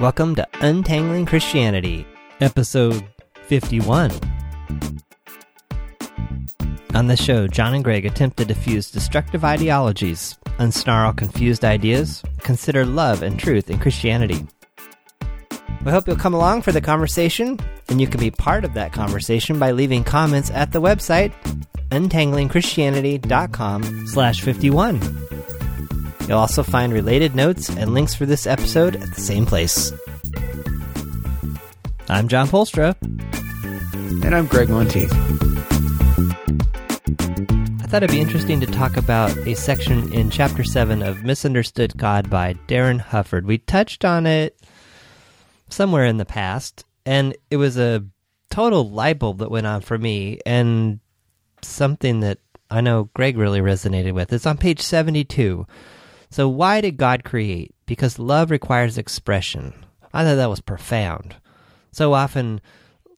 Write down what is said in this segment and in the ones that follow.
Welcome to Untangling Christianity, episode 51. On this show, John and Gregg attempt to diffuse destructive ideologies, unsnarl confused ideas, consider love and truth in Christianity. We hope you'll come along for the conversation, and you can be part of that conversation by leaving comments at the website untanglingchristianity.com slash 51. You'll also find related notes and links for this episode at the same place. I'm John Polstra. And I'm Gregg Monteith. I thought it'd be interesting to talk about a section in Chapter 7 of Misunderstood God by Darin Hufford. We touched on it somewhere in the past, and it was a total light bulb that went on for me, and something that I know Gregg really resonated with. It's on page 72. So, why did God create? Because love requires expression. I thought that was profound. So often,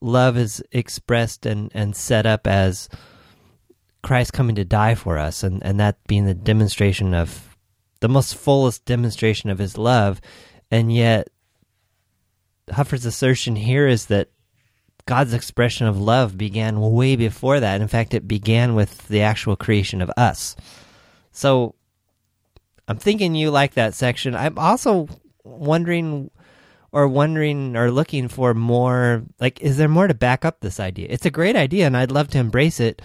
love is expressed and, and set up as Christ coming to die for us, and, and that being the demonstration of the most fullest demonstration of his love. And yet, Hufford's assertion here is that God's expression of love began way before that. In fact, it began with the actual creation of us. So, I'm thinking you like that section. I'm also wondering or wondering or looking for more like is there more to back up this idea? It's a great idea and I'd love to embrace it.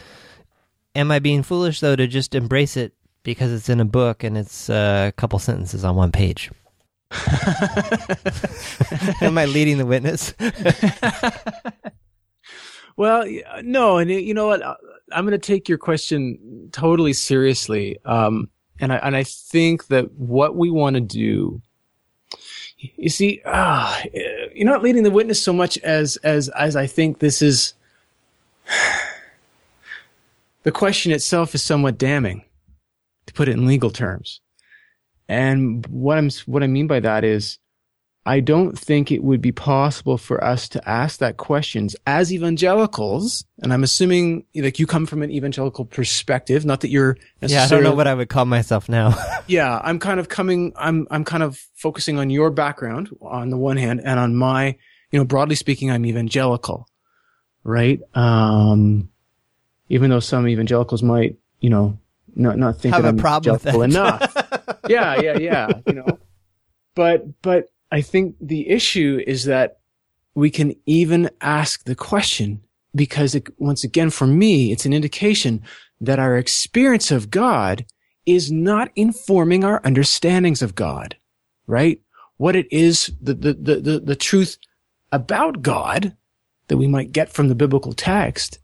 Am I being foolish though to just embrace it because it's in a book and it's a couple sentences on one page? Am I leading the witness? well, no, and you know what? I'm going to take your question totally seriously. Um, and I, and I think that what we want to do, you see, uh, you're not leading the witness so much as, as, as I think this is, the question itself is somewhat damning, to put it in legal terms. And what I'm, what I mean by that is, I don't think it would be possible for us to ask that questions as evangelicals. And I'm assuming like you come from an evangelical perspective, not that you're Yeah, I don't know what I would call myself now. yeah, I'm kind of coming, I'm, I'm kind of focusing on your background on the one hand and on my, you know, broadly speaking, I'm evangelical, right? Um, even though some evangelicals might, you know, not, not think Have that a I'm problem with that. enough. yeah, yeah, yeah, you know, but, but, I think the issue is that we can even ask the question because it, once again, for me, it's an indication that our experience of God is not informing our understandings of God, right? What it is, the, the, the, the, the truth about God that we might get from the biblical text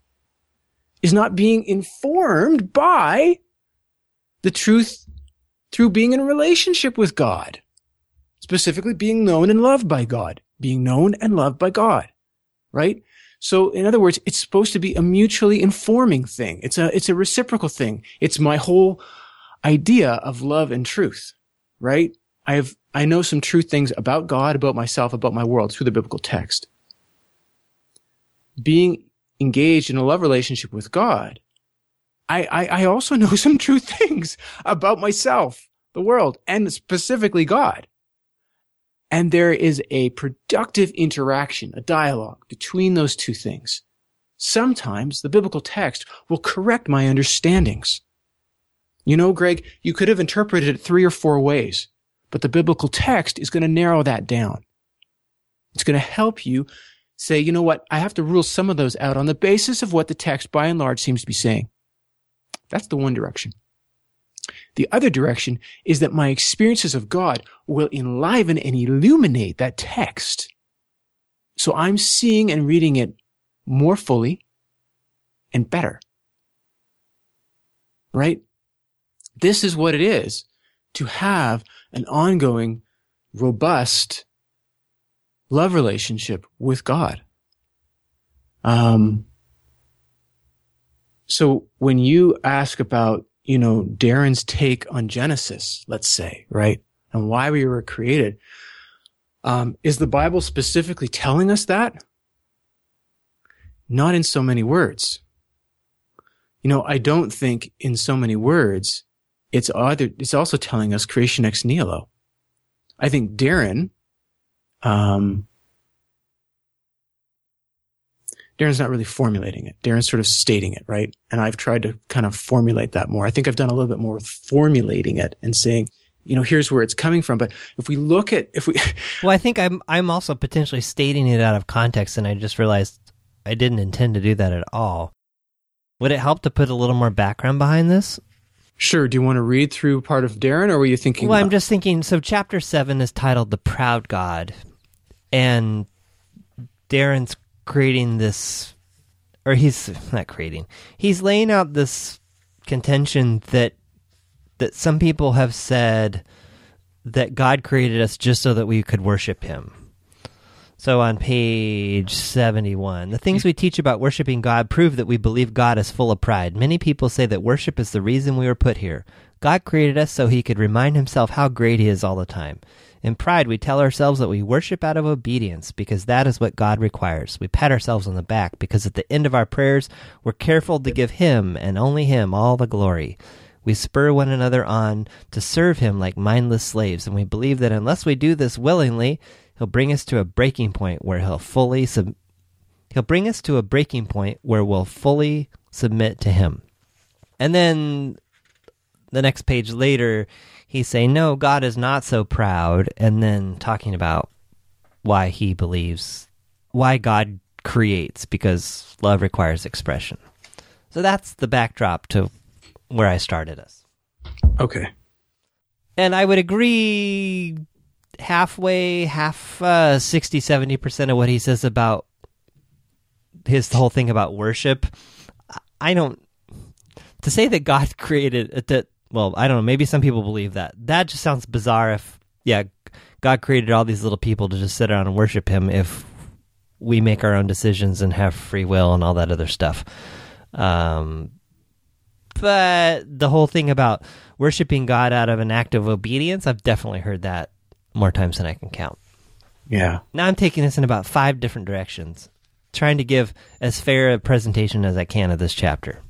is not being informed by the truth through being in a relationship with God specifically being known and loved by God, being known and loved by God, right? So in other words, it's supposed to be a mutually informing thing. It's a, it's a reciprocal thing. It's my whole idea of love and truth, right? I have, I know some true things about God, about myself, about my world through the biblical text. Being engaged in a love relationship with God, I, I, I also know some true things about myself, the world, and specifically God. And there is a productive interaction, a dialogue between those two things. Sometimes the biblical text will correct my understandings. You know, Gregg, you could have interpreted it three or four ways, but the biblical text is going to narrow that down. It's going to help you say, you know what? I have to rule some of those out on the basis of what the text by and large seems to be saying. That's the one direction. The other direction is that my experiences of God will enliven and illuminate that text. So I'm seeing and reading it more fully and better. Right? This is what it is to have an ongoing, robust love relationship with God. Um, so when you ask about you know, Darin's take on Genesis, let's say, right? And why we were created. Um, is the Bible specifically telling us that? Not in so many words. You know, I don't think in so many words, it's either, it's also telling us creation ex nihilo. I think Darin um, Darin's not really formulating it. Darin's sort of stating it, right? And I've tried to kind of formulate that more. I think I've done a little bit more with formulating it and saying, you know, here's where it's coming from. But if we look at, if we, well, I think I'm, I'm also potentially stating it out of context and I just realized I didn't intend to do that at all. Would it help to put a little more background behind this? Sure. Do you want to read through part of Darin or were you thinking? Well, about- I'm just thinking. So chapter seven is titled The Proud God and Darin's creating this, or he's not creating, he's laying out this contention that that some people have said that God created us just so that we could worship Him. So on page 71, the things we teach about worshiping God prove that we believe God is full of pride. Many people say that worship is the reason we were put here. God created us so he could remind himself how great he is all the time. In pride, we tell ourselves that we worship out of obedience because that is what God requires. We pat ourselves on the back because at the end of our prayers, we're careful to give Him and only Him all the glory. We spur one another on to serve Him like mindless slaves, and we believe that unless we do this willingly, He'll bring us to a breaking point where He'll fully sub- He'll bring us to a breaking point where we'll fully submit to Him. And then the next page later, he's saying, No, God is not so proud, and then talking about why he believes, why God creates, because love requires expression. So that's the backdrop to where I started us. Okay. And I would agree halfway, half, uh, 60, 70% of what he says about his whole thing about worship. I don't, to say that God created, that well, I don't know. Maybe some people believe that. That just sounds bizarre. If yeah, God created all these little people to just sit around and worship Him. If we make our own decisions and have free will and all that other stuff. Um, but the whole thing about worshiping God out of an act of obedience, I've definitely heard that more times than I can count. Yeah. Now I'm taking this in about five different directions, trying to give as fair a presentation as I can of this chapter.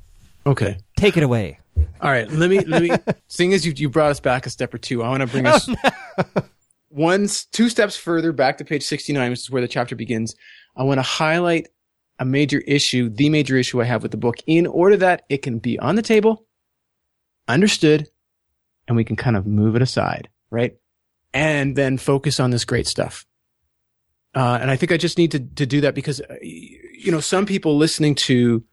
Okay. Take it away. All right, let me let me. seeing as you you brought us back a step or two, I want to bring us oh, no. one two steps further back to page sixty nine, which is where the chapter begins. I want to highlight a major issue, the major issue I have with the book, in order that it can be on the table, understood, and we can kind of move it aside, right? And then focus on this great stuff. Uh, and I think I just need to to do that because uh, you know some people listening to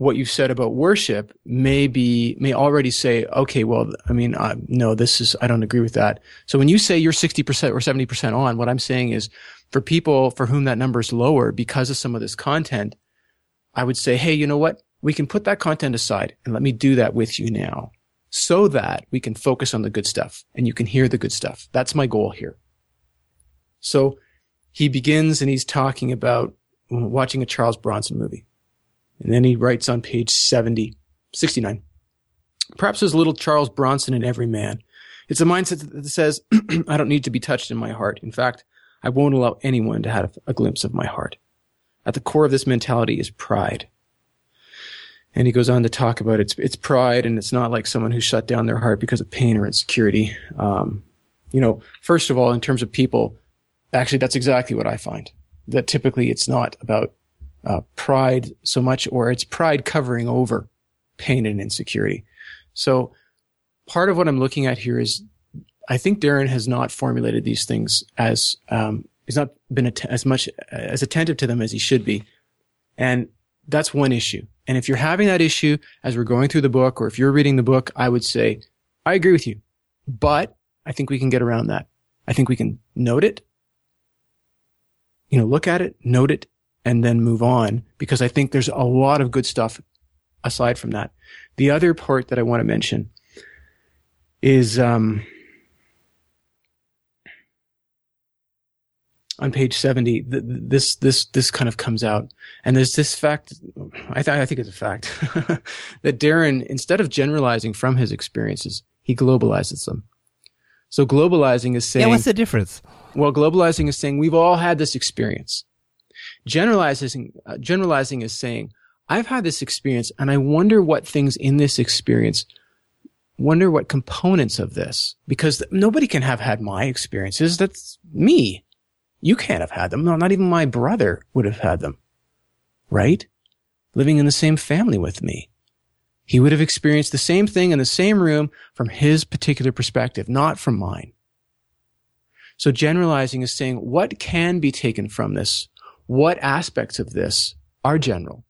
what you've said about worship may be may already say, okay, well, I mean, no, this is I don't agree with that. So when you say you're sixty percent or seventy percent on, what I'm saying is, for people for whom that number is lower because of some of this content, I would say, hey, you know what? We can put that content aside and let me do that with you now, so that we can focus on the good stuff and you can hear the good stuff. That's my goal here. So he begins and he's talking about watching a Charles Bronson movie. And then he writes on page 70, 69. Perhaps there's a little Charles Bronson in every man. It's a mindset that says, I don't need to be touched in my heart. In fact, I won't allow anyone to have a glimpse of my heart. At the core of this mentality is pride. And he goes on to talk about it's, it's pride and it's not like someone who shut down their heart because of pain or insecurity. Um, you know, first of all, in terms of people, actually, that's exactly what I find. That typically it's not about uh, pride so much, or it's pride covering over pain and insecurity. So part of what I'm looking at here is I think Darin has not formulated these things as, um, he's not been att- as much as attentive to them as he should be. And that's one issue. And if you're having that issue as we're going through the book, or if you're reading the book, I would say, I agree with you, but I think we can get around that. I think we can note it, you know, look at it, note it, and then move on because I think there's a lot of good stuff aside from that. The other part that I want to mention is um, on page 70 th- this this this kind of comes out. And there's this fact I, th- I think it's a fact that Darin instead of generalizing from his experiences he globalizes them. So globalizing is saying yeah what's the difference? Well globalizing is saying we've all had this experience Generalizing, uh, generalizing is saying, I've had this experience and I wonder what things in this experience, wonder what components of this, because nobody can have had my experiences. That's me. You can't have had them. No, not even my brother would have had them. Right? Living in the same family with me. He would have experienced the same thing in the same room from his particular perspective, not from mine. So generalizing is saying what can be taken from this? What aspects of this are general?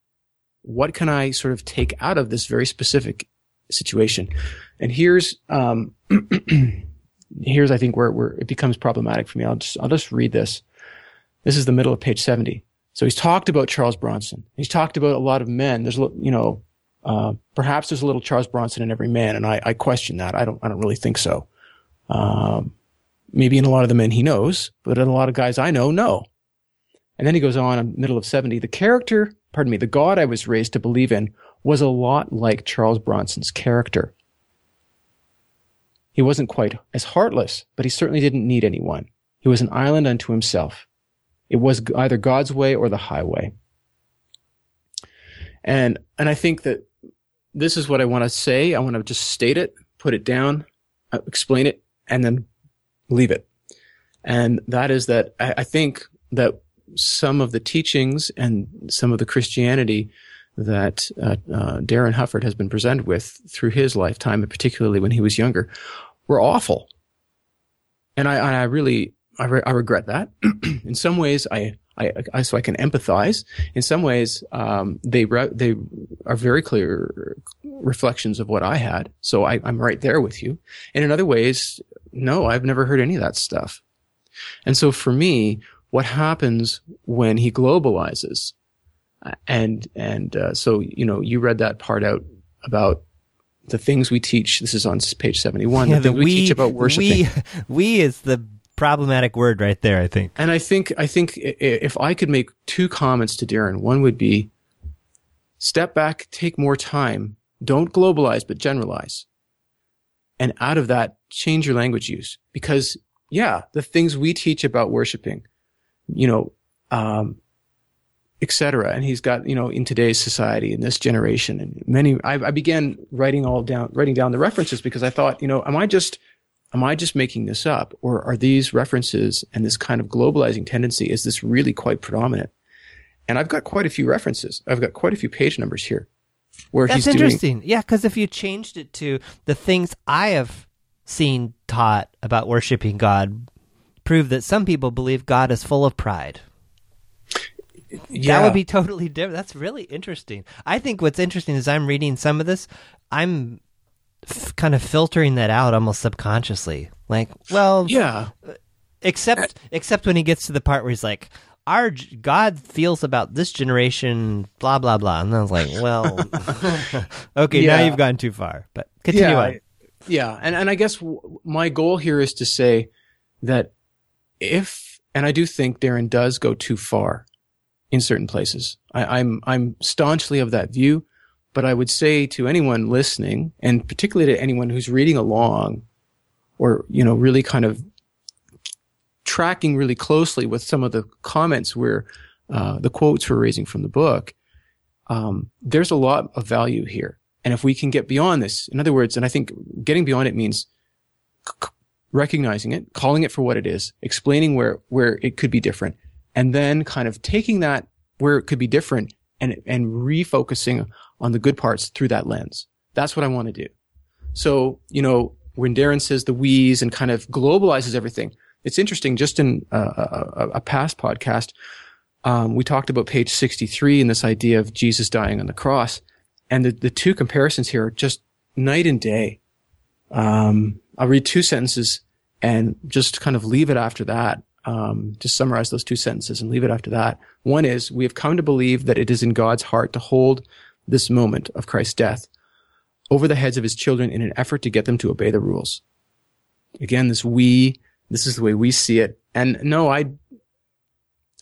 What can I sort of take out of this very specific situation? And here's, um, here's, I think, where, where it becomes problematic for me. I'll just, I'll just read this. This is the middle of page 70. So he's talked about Charles Bronson. He's talked about a lot of men. There's, a little you know, uh, perhaps there's a little Charles Bronson in every man, and I, I question that. I don't, I don't really think so. Um, maybe in a lot of the men he knows, but in a lot of guys I know, no. And then he goes on middle of 70. The character, pardon me, the God I was raised to believe in was a lot like Charles Bronson's character. He wasn't quite as heartless, but he certainly didn't need anyone. He was an island unto himself. It was either God's way or the highway. And, and I think that this is what I want to say. I want to just state it, put it down, uh, explain it, and then leave it. And that is that I, I think that some of the teachings and some of the Christianity that uh, uh, Darin Hufford has been presented with through his lifetime, and particularly when he was younger, were awful. And I, I really, I, re- I, regret that. In some ways, I, I, so I can empathize. In some ways, um, they re- they are very clear reflections of what I had. So I, I'm right there with you. And in other ways, no, I've never heard any of that stuff. And so for me, what happens when he globalizes? And, and, uh, so, you know, you read that part out about the things we teach. This is on page 71. Yeah, the we, we teach about worshiping. We, we is the problematic word right there, I think. And I think, I think if I could make two comments to Darin, one would be step back, take more time. Don't globalize, but generalize. And out of that, change your language use because yeah, the things we teach about worshiping, you know, um, etc. And he's got, you know, in today's society, in this generation, and many, I, I, began writing all down, writing down the references because I thought, you know, am I just, am I just making this up, or are these references and this kind of globalizing tendency is this really quite predominant? And I've got quite a few references. I've got quite a few page numbers here. Where That's he's interesting. Doing, yeah, because if you changed it to the things I have seen taught about worshiping God prove that some people believe God is full of pride. Yeah. That would be totally different. That's really interesting. I think what's interesting is I'm reading some of this, I'm f- kind of filtering that out almost subconsciously. Like, well, yeah. Uh, except except when he gets to the part where he's like, our God feels about this generation, blah blah blah, and then I was like, well, okay, yeah. now you've gone too far. But continue yeah, on. Yeah, and and I guess w- my goal here is to say that if, and I do think Darin does go too far in certain places. I, I'm I'm staunchly of that view, but I would say to anyone listening, and particularly to anyone who's reading along, or you know, really kind of tracking really closely with some of the comments where uh, the quotes we're raising from the book, um, there's a lot of value here. And if we can get beyond this, in other words, and I think getting beyond it means c- recognizing it, calling it for what it is, explaining where, where it could be different, and then kind of taking that where it could be different and, and refocusing on the good parts through that lens. That's what I want to do. So, you know, when Darin says the wheeze and kind of globalizes everything, it's interesting. Just in a, a, a past podcast, um, we talked about page 63 and this idea of Jesus dying on the cross. And the, the two comparisons here are just night and day. Um, I'll read two sentences and just kind of leave it after that. Um, just summarize those two sentences and leave it after that. One is, we have come to believe that it is in God's heart to hold this moment of Christ's death over the heads of his children in an effort to get them to obey the rules. Again, this we, this is the way we see it. And no, I,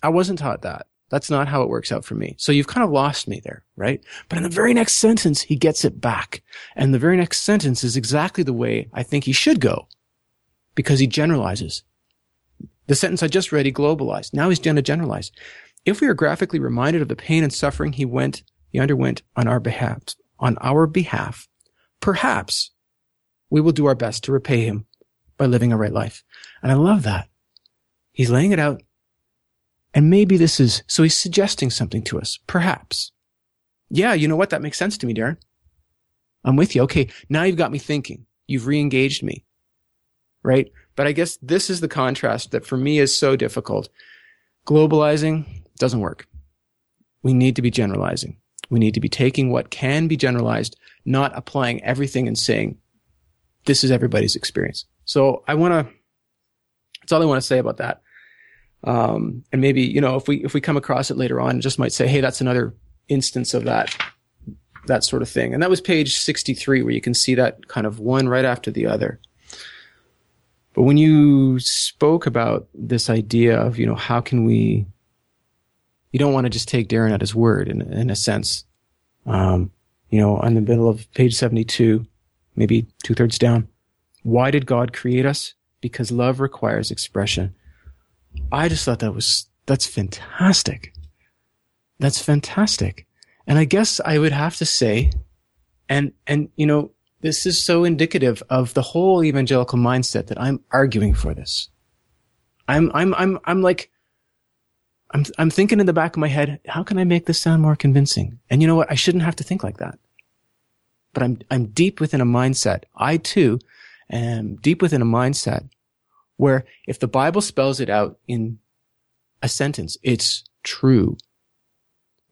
I wasn't taught that. That's not how it works out for me. So you've kind of lost me there, right? But in the very next sentence, he gets it back. And the very next sentence is exactly the way I think he should go because he generalizes. The sentence I just read, he globalized. Now he's going to generalize. If we are graphically reminded of the pain and suffering he went, he underwent on our behalf, on our behalf, perhaps we will do our best to repay him by living a right life. And I love that. He's laying it out And maybe this is, so he's suggesting something to us, perhaps. Yeah, you know what? That makes sense to me, Darin. I'm with you. Okay. Now you've got me thinking. You've re-engaged me. Right. But I guess this is the contrast that for me is so difficult. Globalizing doesn't work. We need to be generalizing. We need to be taking what can be generalized, not applying everything and saying, this is everybody's experience. So I want to, that's all I want to say about that. Um, and maybe, you know, if we, if we come across it later on, just might say, Hey, that's another instance of that, that sort of thing. And that was page 63 where you can see that kind of one right after the other. But when you spoke about this idea of, you know, how can we, you don't want to just take Darin at his word in, in a sense. Um, you know, in the middle of page 72, maybe two thirds down. Why did God create us? Because love requires expression. I just thought that was, that's fantastic. That's fantastic. And I guess I would have to say, and, and, you know, this is so indicative of the whole evangelical mindset that I'm arguing for this. I'm, I'm, I'm, I'm like, I'm, I'm thinking in the back of my head, how can I make this sound more convincing? And you know what? I shouldn't have to think like that. But I'm, I'm deep within a mindset. I too am deep within a mindset where if the Bible spells it out in a sentence, it's true.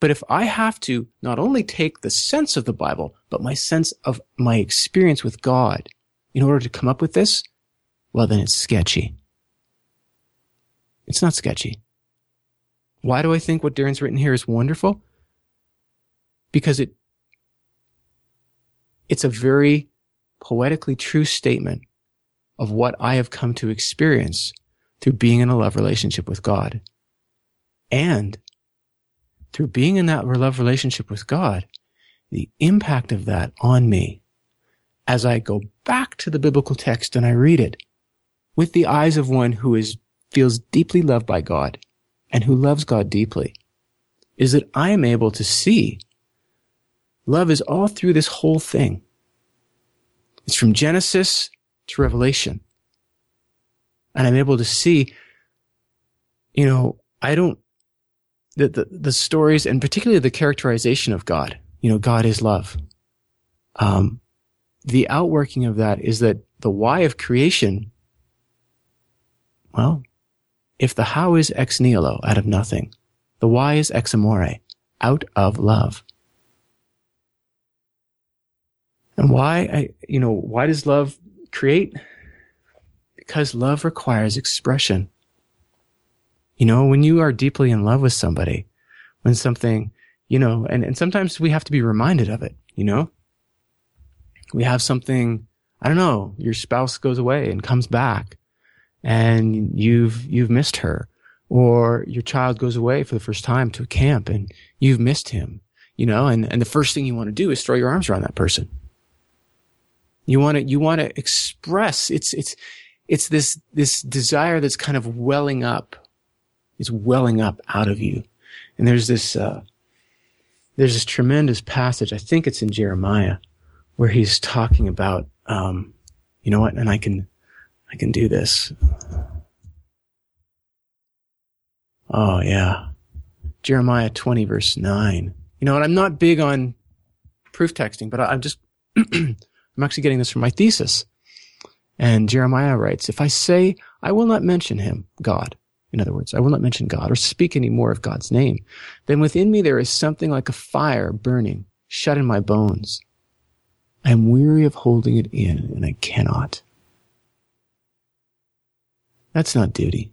But if I have to not only take the sense of the Bible, but my sense of my experience with God in order to come up with this, well, then it's sketchy. It's not sketchy. Why do I think what Darin's written here is wonderful? Because it, it's a very poetically true statement of what I have come to experience through being in a love relationship with God. And through being in that love relationship with God, the impact of that on me as I go back to the biblical text and I read it with the eyes of one who is, feels deeply loved by God and who loves God deeply is that I am able to see love is all through this whole thing. It's from Genesis to Revelation. And I'm able to see, you know, I don't the, the, the stories and particularly the characterization of God. You know, God is love. Um, the outworking of that is that the why of creation, well, if the how is ex nihilo, out of nothing, the why is ex amore, out of love. And why, I, you know, why does love create? Because love requires expression. You know, when you are deeply in love with somebody, when something, you know, and, and sometimes we have to be reminded of it, you know? We have something, I don't know, your spouse goes away and comes back and you've, you've missed her or your child goes away for the first time to a camp and you've missed him, you know, and, and the first thing you want to do is throw your arms around that person. You want to, you want to express, it's, it's, it's this, this desire that's kind of welling up is welling up out of you. And there's this, uh, there's this tremendous passage. I think it's in Jeremiah where he's talking about, um, you know what? And I can, I can do this. Oh yeah. Jeremiah 20 verse 9. You know what? I'm not big on proof texting, but I, I'm just, I'm actually getting this from my thesis. And Jeremiah writes, if I say I will not mention him, God, in other words, I will not mention God or speak any more of God's name. Then within me there is something like a fire burning, shut in my bones. I am weary of holding it in and I cannot. That's not duty.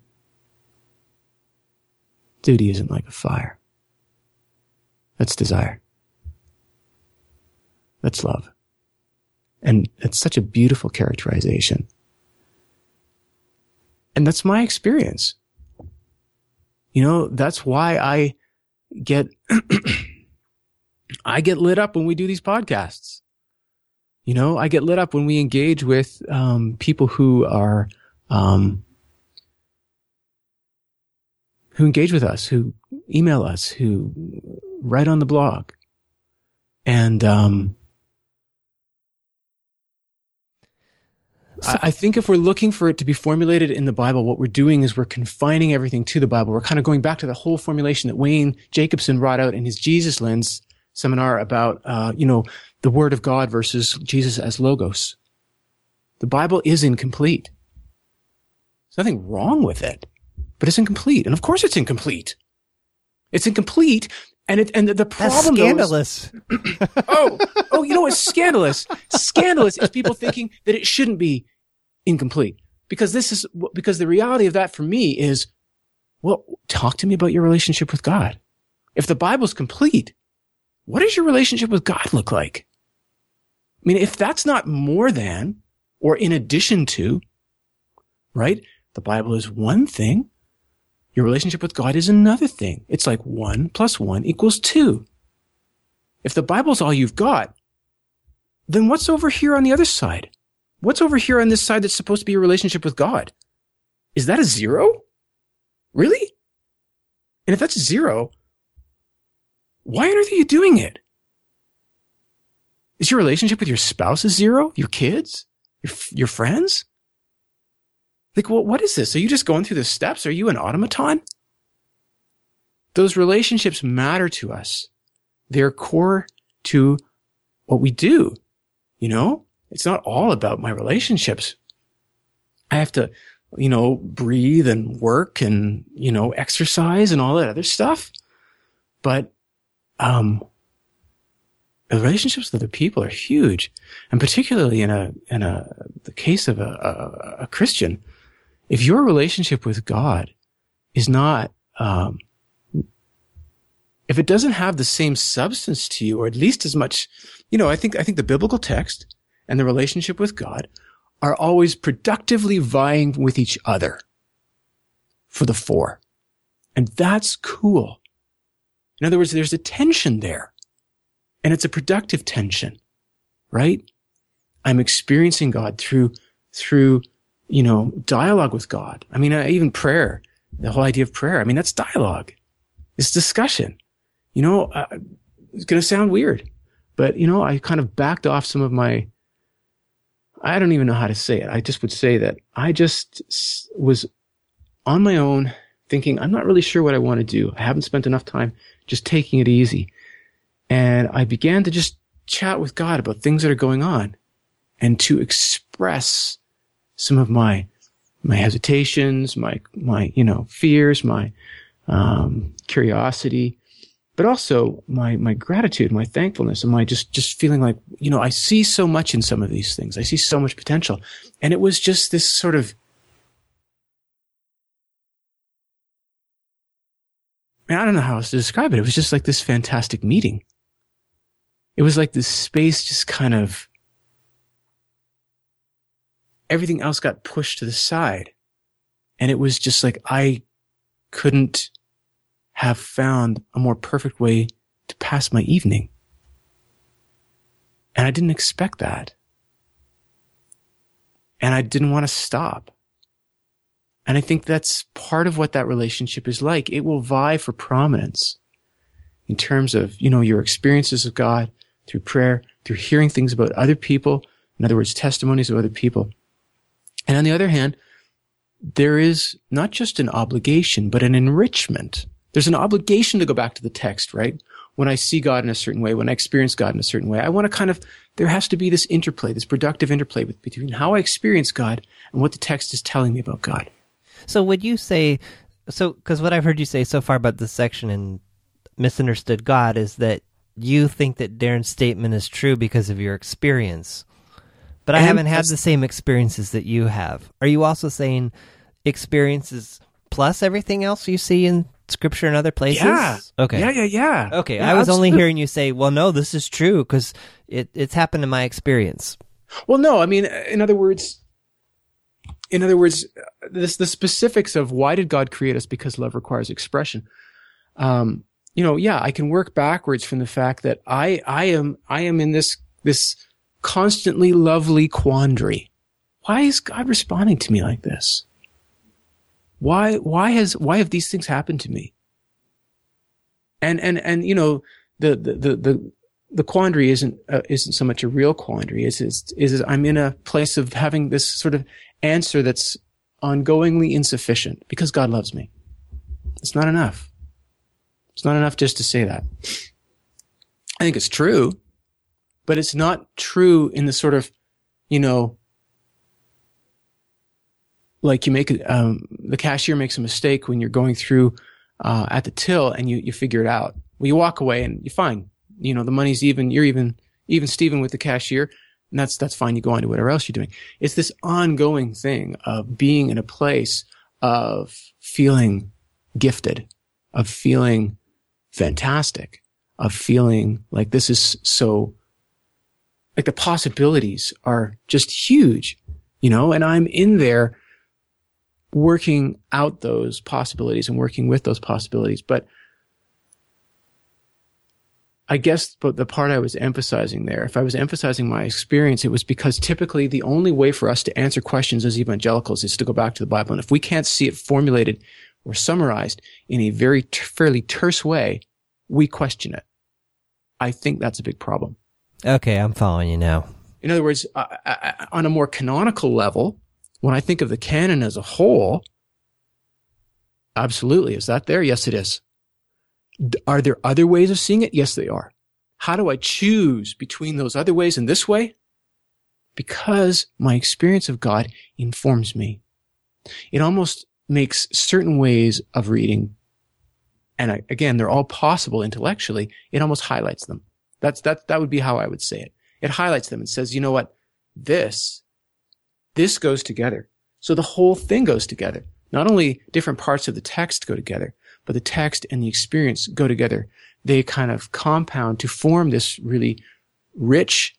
Duty isn't like a fire. That's desire. That's love. And it's such a beautiful characterization. And that's my experience. You know, that's why I get, I get lit up when we do these podcasts. You know, I get lit up when we engage with um, people who are, um, who engage with us, who email us, who write on the blog. And, um, I, I think if we're looking for it to be formulated in the Bible, what we're doing is we're confining everything to the Bible. We're kind of going back to the whole formulation that Wayne Jacobsen brought out in his Jesus lens seminar about, uh, you know, the Word of God versus Jesus as Logos. The Bible is incomplete. There's nothing wrong with it, but it's incomplete. And of course it's incomplete. It's incomplete. And it, and the, the problem That's scandalous. Is, oh, oh, you know what's scandalous? Scandalous is people thinking that it shouldn't be incomplete because this is, because the reality of that for me is, well, talk to me about your relationship with God. If the Bible's complete, what does your relationship with God look like? I mean, if that's not more than or in addition to, right? The Bible is one thing. Your relationship with God is another thing. It's like one plus one equals two. If the Bible's all you've got, then what's over here on the other side? What's over here on this side that's supposed to be your relationship with God? Is that a zero? Really? And if that's a zero, why on earth are you doing it? Is your relationship with your spouse a zero? Your kids? Your, your friends? Like, well, what is this? Are you just going through the steps? Are you an automaton? Those relationships matter to us. They're core to what we do. You know, it's not all about my relationships. I have to, you know, breathe and work and, you know, exercise and all that other stuff. But, um, relationships with other people are huge. And particularly in a, in a, the case of a, a, a Christian, if your relationship with God is not, um, if it doesn't have the same substance to you, or at least as much, you know, I think, I think the biblical text and the relationship with God are always productively vying with each other for the four. And that's cool. In other words, there's a tension there and it's a productive tension, right? I'm experiencing God through, through you know, dialogue with God. I mean, uh, even prayer, the whole idea of prayer. I mean, that's dialogue. It's discussion. You know, uh, it's going to sound weird, but you know, I kind of backed off some of my, I don't even know how to say it. I just would say that I just was on my own thinking, I'm not really sure what I want to do. I haven't spent enough time just taking it easy. And I began to just chat with God about things that are going on and to express some of my my hesitations, my my you know fears, my um, curiosity, but also my my gratitude, my thankfulness, and my just just feeling like you know I see so much in some of these things. I see so much potential, and it was just this sort of. I don't know how else to describe it. It was just like this fantastic meeting. It was like this space just kind of everything else got pushed to the side. And it was just like, I couldn't have found a more perfect way to pass my evening. And I didn't expect that. And I didn't want to stop. And I think that's part of what that relationship is like. It will vie for prominence in terms of, you know, your experiences of God through prayer, through hearing things about other people. In other words, testimonies of other people. And on the other hand, there is not just an obligation, but an enrichment. There's an obligation to go back to the text, right? When I see God in a certain way, when I experience God in a certain way, I want to kind of, there has to be this interplay, this productive interplay between how I experience God and what the text is telling me about God. So would you say, so, because what I've heard you say so far about this section in Misunderstood God is that you think that Darin's statement is true because of your experience. But I haven't had the same experiences that you have. Are you also saying experiences plus everything else you see in scripture and other places? Yeah. Okay. Yeah, yeah, yeah. Okay. Yeah, I was absolutely. only hearing you say, "Well, no, this is true because it, it's happened in my experience." Well, no, I mean, in other words, in other words, this the specifics of why did God create us? Because love requires expression. Um, you know, yeah, I can work backwards from the fact that I I am I am in this this constantly lovely quandary. Why is God responding to me like this? Why, why has, why have these things happened to me? And, and, and, you know, the, the, the, the, the quandary isn't uh, isn't so much a real quandary. Is is is I'm in a place of having this sort of answer that's ongoingly insufficient because God loves me. It's not enough. It's not enough just to say that. I think it's true, but it's not true in the sort of, you know, like you make um, the cashier makes a mistake when you're going through uh, at the till and you you figure it out. Well, you walk away and you're fine. You know the money's even. You're even even Steven with the cashier, and that's that's fine. You go on to whatever else you're doing. It's this ongoing thing of being in a place of feeling gifted, of feeling fantastic, of feeling like this is so like the possibilities are just huge, you know, and I'm in there working out those possibilities and working with those possibilities. But I guess but the part I was emphasizing there, if I was emphasizing my experience, it was because typically the only way for us to answer questions as evangelicals is to go back to the Bible. And if we can't see it formulated or summarized in a very t- fairly terse way, we question it. I think that's a big problem. Okay, I'm following you now. In other words, uh, uh, on a more canonical level, when I think of the canon as a whole, absolutely. Is that there? Yes, it is. Are there other ways of seeing it? Yes, they are. How do I choose between those other ways and this way? Because my experience of God informs me. It almost makes certain ways of reading, and I, again, they're all possible intellectually. It almost highlights them. That's, that, that would be how I would say it. It highlights them and says, you know what? This this goes together. So the whole thing goes together. Not only different parts of the text go together, but the text and the experience go together. They kind of compound to form this really rich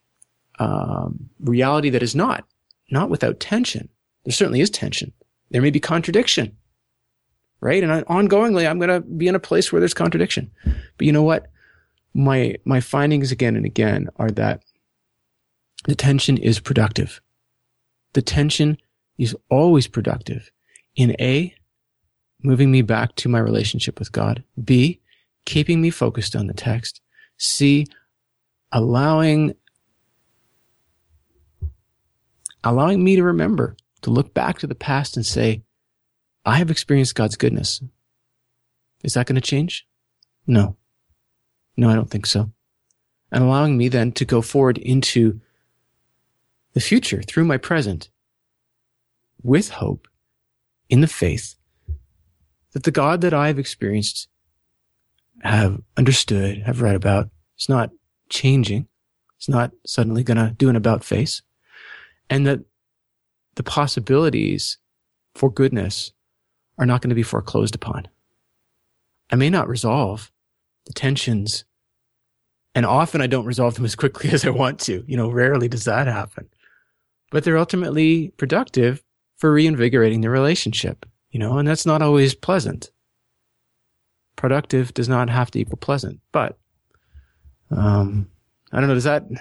um, reality that is not not without tension. There certainly is tension. There may be contradiction, right? And ongoingly, I'm going to be in a place where there's contradiction. But you know what? My my findings again and again are that the tension is productive the tension is always productive in A, moving me back to my relationship with God, B, keeping me focused on the text, C, allowing allowing me to remember to look back to the past and say, I have experienced God's goodness. Is that going to change? No. No, I don't think so. And allowing me then to go forward into the future through my present with hope in the faith that the God that I've experienced, have understood, have read about, is not changing. It's not suddenly going to do an about face. And that the possibilities for goodness are not going to be foreclosed upon. I may not resolve the tensions, and often I don't resolve them as quickly as I want to. You know, rarely does that happen but they're ultimately productive for reinvigorating the relationship, you know, and that's not always pleasant. Productive does not have to equal pleasant, but, um, I don't know, does that, does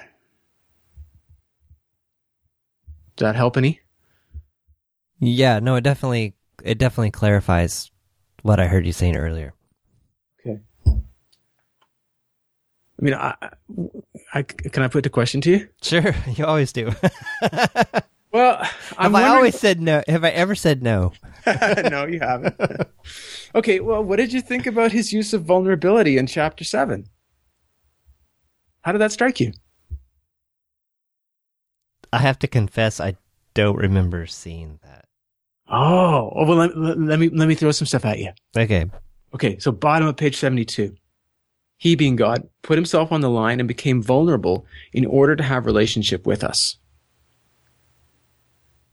that help any? Yeah, no, it definitely, it definitely clarifies what I heard you saying earlier. Okay. I mean, I, I, can I put the question to you? Sure, you always do. well, I'm have I always said no? Have I ever said no? no, you haven't. okay, well, what did you think about his use of vulnerability in chapter seven? How did that strike you? I have to confess, I don't remember seeing that. Oh, oh well, let, let me let me throw some stuff at you. Okay. Okay, so bottom of page seventy-two he being God, put himself on the line and became vulnerable in order to have relationship with us.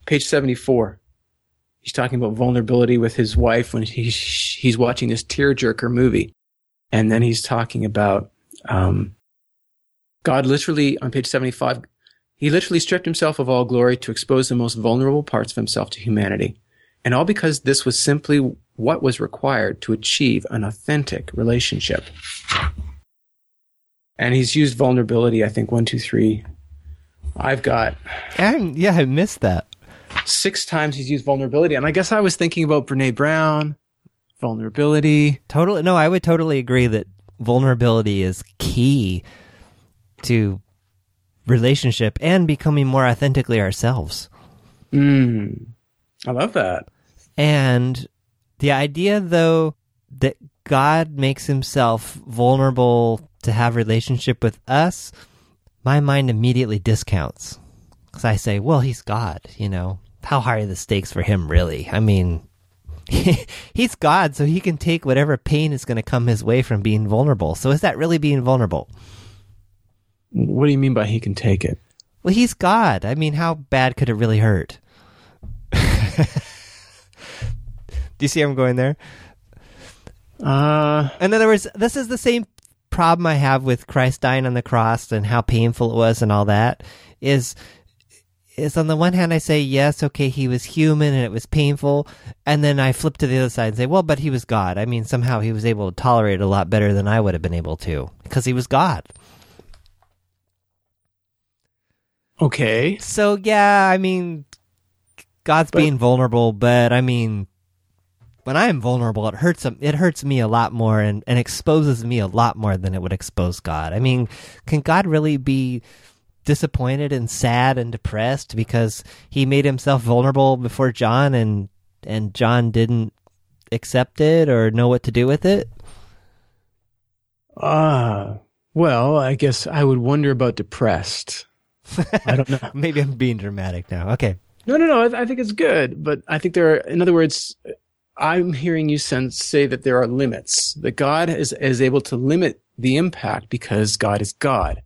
Page 74. He's talking about vulnerability with his wife when he's, he's watching this tearjerker movie. And then he's talking about, um, God literally, on page 75, he literally stripped himself of all glory to expose the most vulnerable parts of himself to humanity. And all because this was simply what was required to achieve an authentic relationship. And he's used vulnerability, I think, one, two, three. I've got. And, yeah, I missed that. Six times he's used vulnerability. And I guess I was thinking about Brene Brown, vulnerability. Totally. No, I would totally agree that vulnerability is key to relationship and becoming more authentically ourselves. Mm, I love that. And the idea, though, that God makes himself vulnerable to have relationship with us, my mind immediately discounts. Because I say, well, he's God, you know. How high are the stakes for him, really? I mean, he's God, so he can take whatever pain is going to come his way from being vulnerable. So is that really being vulnerable? What do you mean by he can take it? Well, he's God. I mean, how bad could it really hurt? do you see I'm going there? Uh, In other words, this is the same problem I have with Christ dying on the cross and how painful it was and all that. Is is on the one hand I say yes, okay, he was human and it was painful, and then I flip to the other side and say, well, but he was God. I mean, somehow he was able to tolerate it a lot better than I would have been able to because he was God. okay. So yeah, I mean, God's But- being vulnerable, but I mean, when I am vulnerable, it hurts. It hurts me a lot more and, and exposes me a lot more than it would expose God. I mean, can God really be disappointed and sad and depressed because he made himself vulnerable before John and and John didn't accept it or know what to do with it? Ah, well, I guess I would wonder about depressed. I don't know. Maybe I'm being dramatic now. Okay. No, no, no. I, I think it's good, but I think there are, in other words, I'm hearing you sense, say that there are limits, that God is, is able to limit the impact because God is God.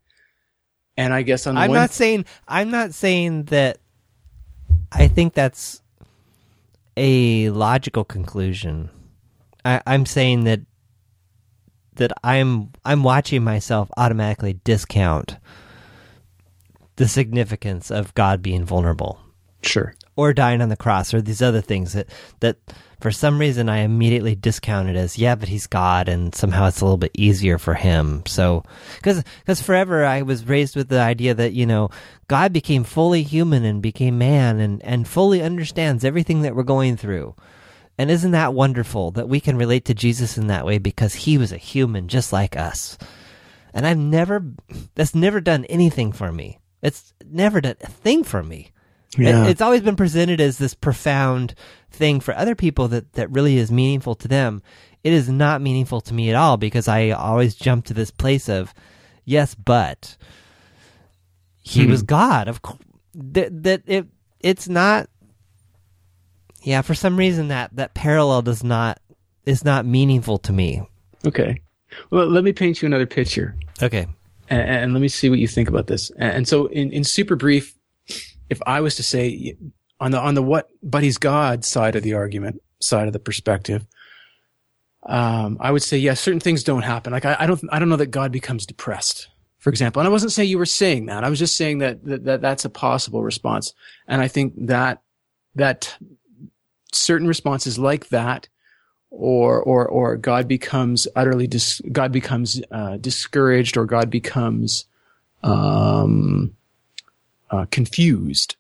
And I guess on the I'm one, not saying I'm not saying that I think that's a logical conclusion. I, I'm saying that that I'm I'm watching myself automatically discount the significance of God being vulnerable sure. or dying on the cross or these other things that that for some reason I immediately discounted as yeah, but he's God and somehow it's a little bit easier for him. So because because forever I was raised with the idea that you know God became fully human and became man and and fully understands everything that we're going through. And isn't that wonderful that we can relate to Jesus in that way because he was a human just like us. And I've never that's never done anything for me. It's never done a thing for me. It- it's always been presented as this profound thing for other people that, that really is meaningful to them. It is not meaningful to me at all because I always jump to this place of, yes, but he Hmm. was God. Of course, that that it it's not. Yeah, for some reason that that parallel does not is not meaningful to me. Okay. Well, let me paint you another picture. Okay. and, and let me see what you think about this. And, and so, in, in super brief, if I was to say on the on the what, but he's God side of the argument, side of the perspective, um, I would say yes, certain things don't happen. Like I, I don't I don't know that God becomes depressed, for example. And I wasn't saying you were saying that. I was just saying that that, that that's a possible response. And I think that that certain responses like that or or or God becomes utterly dis- God becomes uh, discouraged or God becomes um, uh, confused.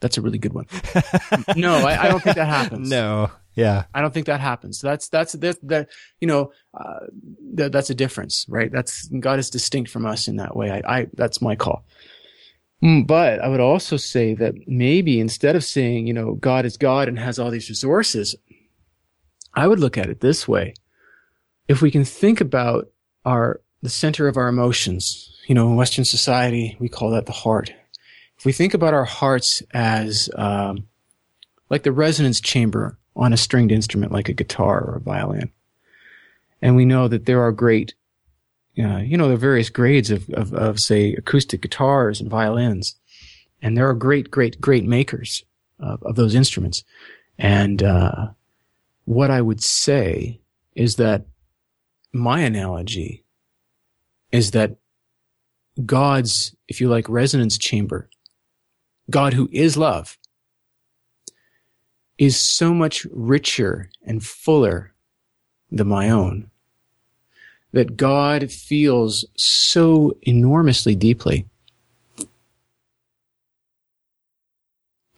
That's a really good one. no, I, I don't think that happens. No. Yeah. I don't think that happens. That's that's that that you know uh, that, that's a difference, right? That's God is distinct from us in that way. I, I that's my call. Mm, But I would also say that maybe instead of saying you know God is God and has all these resources, I would look at it this way: if we can think about our the center of our emotions, you know, in Western society we call that the heart. If we think about our hearts as um, like the resonance chamber on a stringed instrument like a guitar or a violin. And we know that there are great, uh, you know, there are various grades of, of, of, say, acoustic guitars and violins. And there are great, great, great makers of, of those instruments. And, uh, what I would say is that my analogy is that God's, if you like, resonance chamber, God who is love, is so much richer and fuller than my own. That God feels so enormously deeply.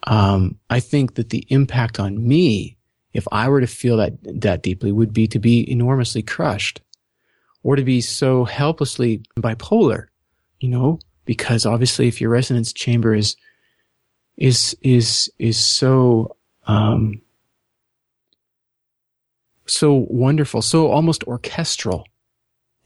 Um, I think that the impact on me, if I were to feel that that deeply, would be to be enormously crushed, or to be so helplessly bipolar you know, because obviously if your resonance chamber is, is, is, is so, um, so wonderful, so almost orchestral.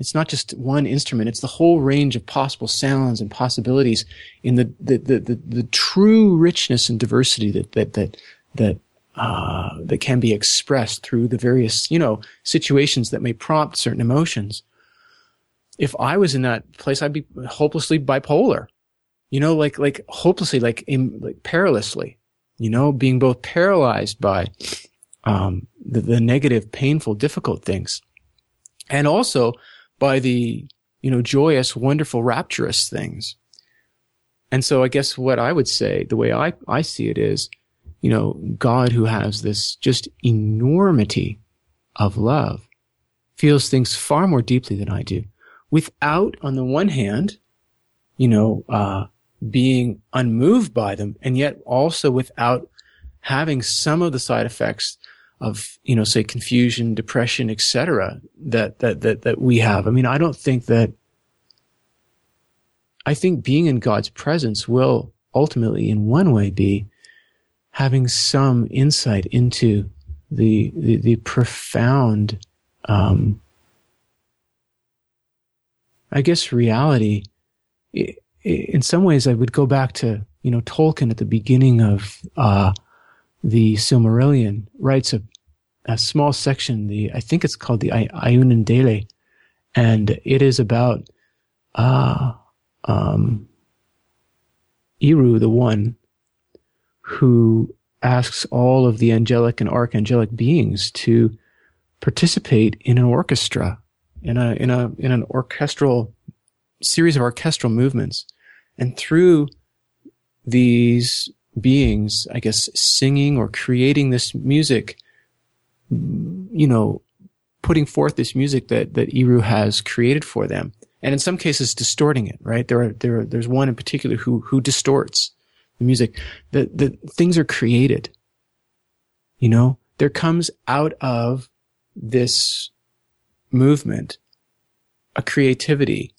It's not just one instrument. It's the whole range of possible sounds and possibilities in the, the, the, the, the true richness and diversity that, that, that, that, uh, that can be expressed through the various, you know, situations that may prompt certain emotions. If I was in that place, I'd be hopelessly bipolar, you know, like, like hopelessly, like, in, like perilously, you know, being both paralyzed by, um, the, the negative, painful, difficult things and also by the, you know, joyous, wonderful, rapturous things. And so I guess what I would say, the way I, I see it is, you know, God who has this just enormity of love feels things far more deeply than I do without, on the one hand, you know, uh, being unmoved by them and yet also without having some of the side effects of, you know, say confusion, depression, etc. that, that, that, that we have. I mean, I don't think that, I think being in God's presence will ultimately in one way be having some insight into the, the, the profound, um, I guess reality. In some ways, I would go back to, you know, Tolkien at the beginning of, uh, the Silmarillion writes a, a small section, the, I think it's called the Ainulindalë, and it is about, uh, um, Eru, the one who asks all of the angelic and archangelic beings to participate in an orchestra, in a, in a, in an orchestral series of orchestral movements. And through these beings, I guess, singing or creating this music, you know, putting forth this music that, that Eru has created for them. And in some cases, distorting it, right? There are, there are, there's one in particular who, who distorts the music. The, the things are created. You know, there comes out of this movement a creativity.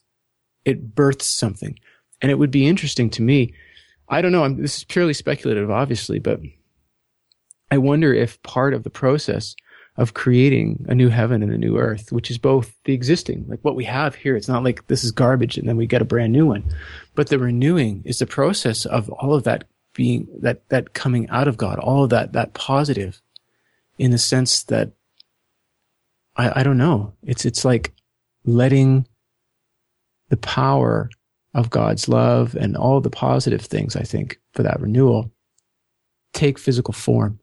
It births something. And it would be interesting to me I don't know. I'm, this is purely speculative, obviously, but I wonder if part of the process of creating a new heaven and a new earth, which is both the existing, like what we have here. It's not like this is garbage and then we get a brand new one, but the renewing is the process of all of that being that, that coming out of God, all of that, that positive in the sense that I, I don't know. It's, it's like letting the power of God's love and all the positive things, I think, for that renewal take physical form,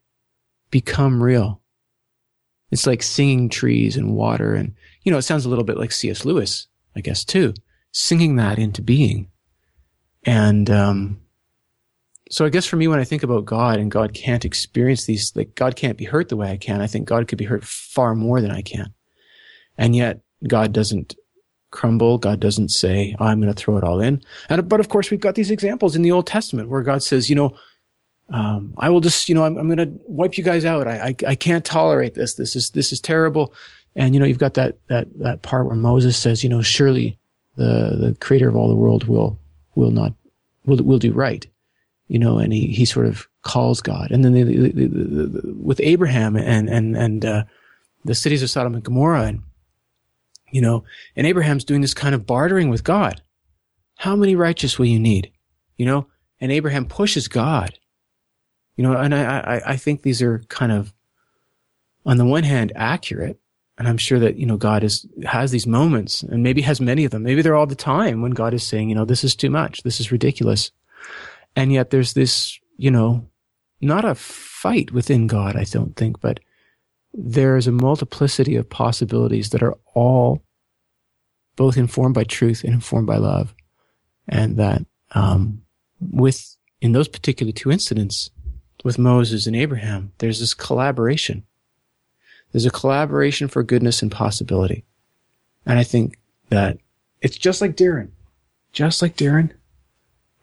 become real. It's like singing trees and water. And, you know, it sounds a little bit like C.S. Lewis, I guess, too, singing that into being. And, um, so I guess for me, when I think about God and God can't experience these, like God can't be hurt the way I can, I think God could be hurt far more than I can. And yet God doesn't crumble. God doesn't say, oh, I'm going to throw it all in. And, but of course, we've got these examples in the Old Testament where God says, you know, um, I will just, you know, I'm, I'm going to wipe you guys out. I, I, I can't tolerate this. This is, this is terrible. And, you know, you've got that, that, that part where Moses says, you know, surely the, the creator of all the world will, will not, will, will do right. You know, and he, he sort of calls God. And then the, the, the, with Abraham and, and, and, uh, the cities of Sodom and Gomorrah and, you know, and Abraham's doing this kind of bartering with God. How many righteous will you need? You know, and Abraham pushes God. You know, and I, I, I think these are kind of, on the one hand, accurate. And I'm sure that, you know, God is, has these moments and maybe has many of them. Maybe they're all the time when God is saying, you know, this is too much. This is ridiculous. And yet there's this, you know, not a fight within God, I don't think, but there is a multiplicity of possibilities that are all both informed by truth and informed by love. And that, um, with, in those particular two incidents, with Moses and Abraham, there's this collaboration. There's a collaboration for goodness and possibility. And I think that it's just like Darin, just like Darin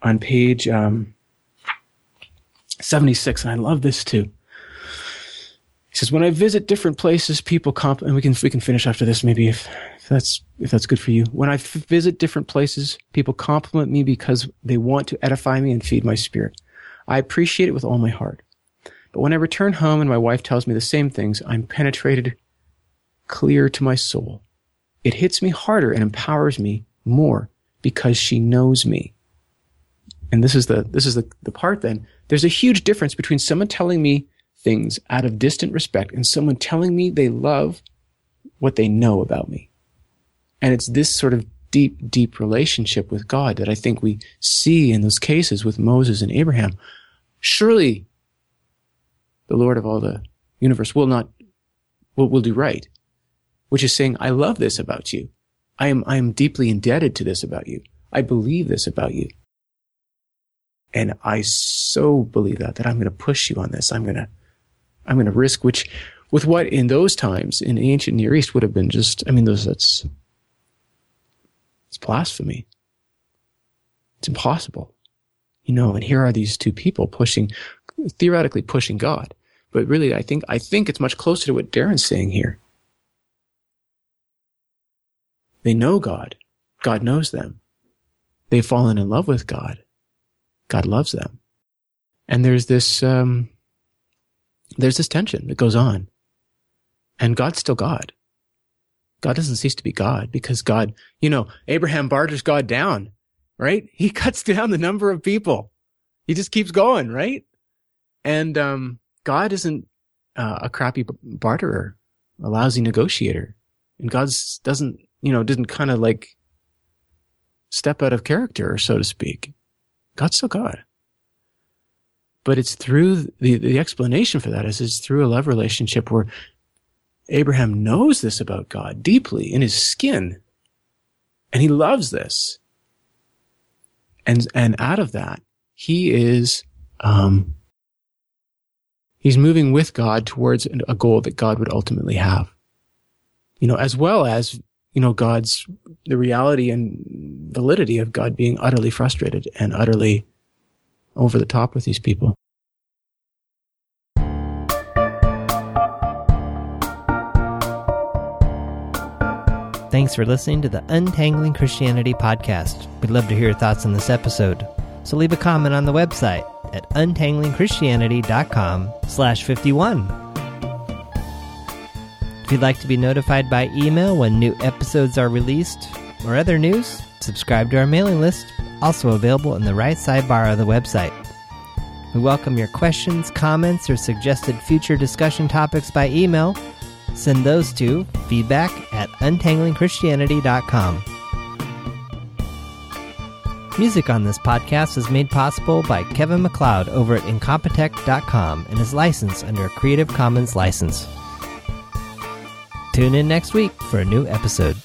on page, um, 76. And I love this too says, when I visit different places, people comp, and we can, we can finish after this, maybe if, if that's, if that's good for you. When I f- visit different places, people compliment me because they want to edify me and feed my spirit. I appreciate it with all my heart. But when I return home and my wife tells me the same things, I'm penetrated clear to my soul. It hits me harder and empowers me more because she knows me. And this is the, this is the, the part then. There's a huge difference between someone telling me things out of distant respect and someone telling me they love what they know about me. And it's this sort of deep, deep relationship with God that I think we see in those cases with Moses and Abraham. Surely the Lord of all the universe will not, will, will do right, which is saying, I love this about you. I am, I am deeply indebted to this about you. I believe this about you. And I so believe that, that I'm going to push you on this. I'm going to, I'm going to risk, which with what in those times in ancient Near East would have been just, I mean, those, that's, it's blasphemy. It's impossible. You know, and here are these two people pushing, theoretically pushing God. But really, I think, I think it's much closer to what Darin's saying here. They know God. God knows them. They've fallen in love with God. God loves them. And there's this, um, there's this tension that goes on. And God's still God. God doesn't cease to be God because God, you know, Abraham barters God down, right? He cuts down the number of people. He just keeps going, right? And, um, God isn't uh, a crappy barterer, a lousy negotiator. And God's doesn't, you know, didn't kind of like step out of character, so to speak. God's still God. But it's through the, the explanation for that is it's through a love relationship where Abraham knows this about God deeply in his skin. And he loves this. And, and out of that, he is, um, he's moving with God towards a goal that God would ultimately have. You know, as well as, you know, God's, the reality and validity of God being utterly frustrated and utterly over the top with these people. Thanks for listening to the Untangling Christianity podcast. We'd love to hear your thoughts on this episode. So leave a comment on the website at untanglingchristianity.com slash 51. If you'd like to be notified by email when new episodes are released or other news, subscribe to our mailing list, also available in the right sidebar of the website. We welcome your questions, comments, or suggested future discussion topics by email. Send those to feedback at untanglingchristianity.com. Music on this podcast is made possible by Kevin MacLeod over at Incompetech.com and is licensed under a Creative Commons license. Tune in next week for a new episode.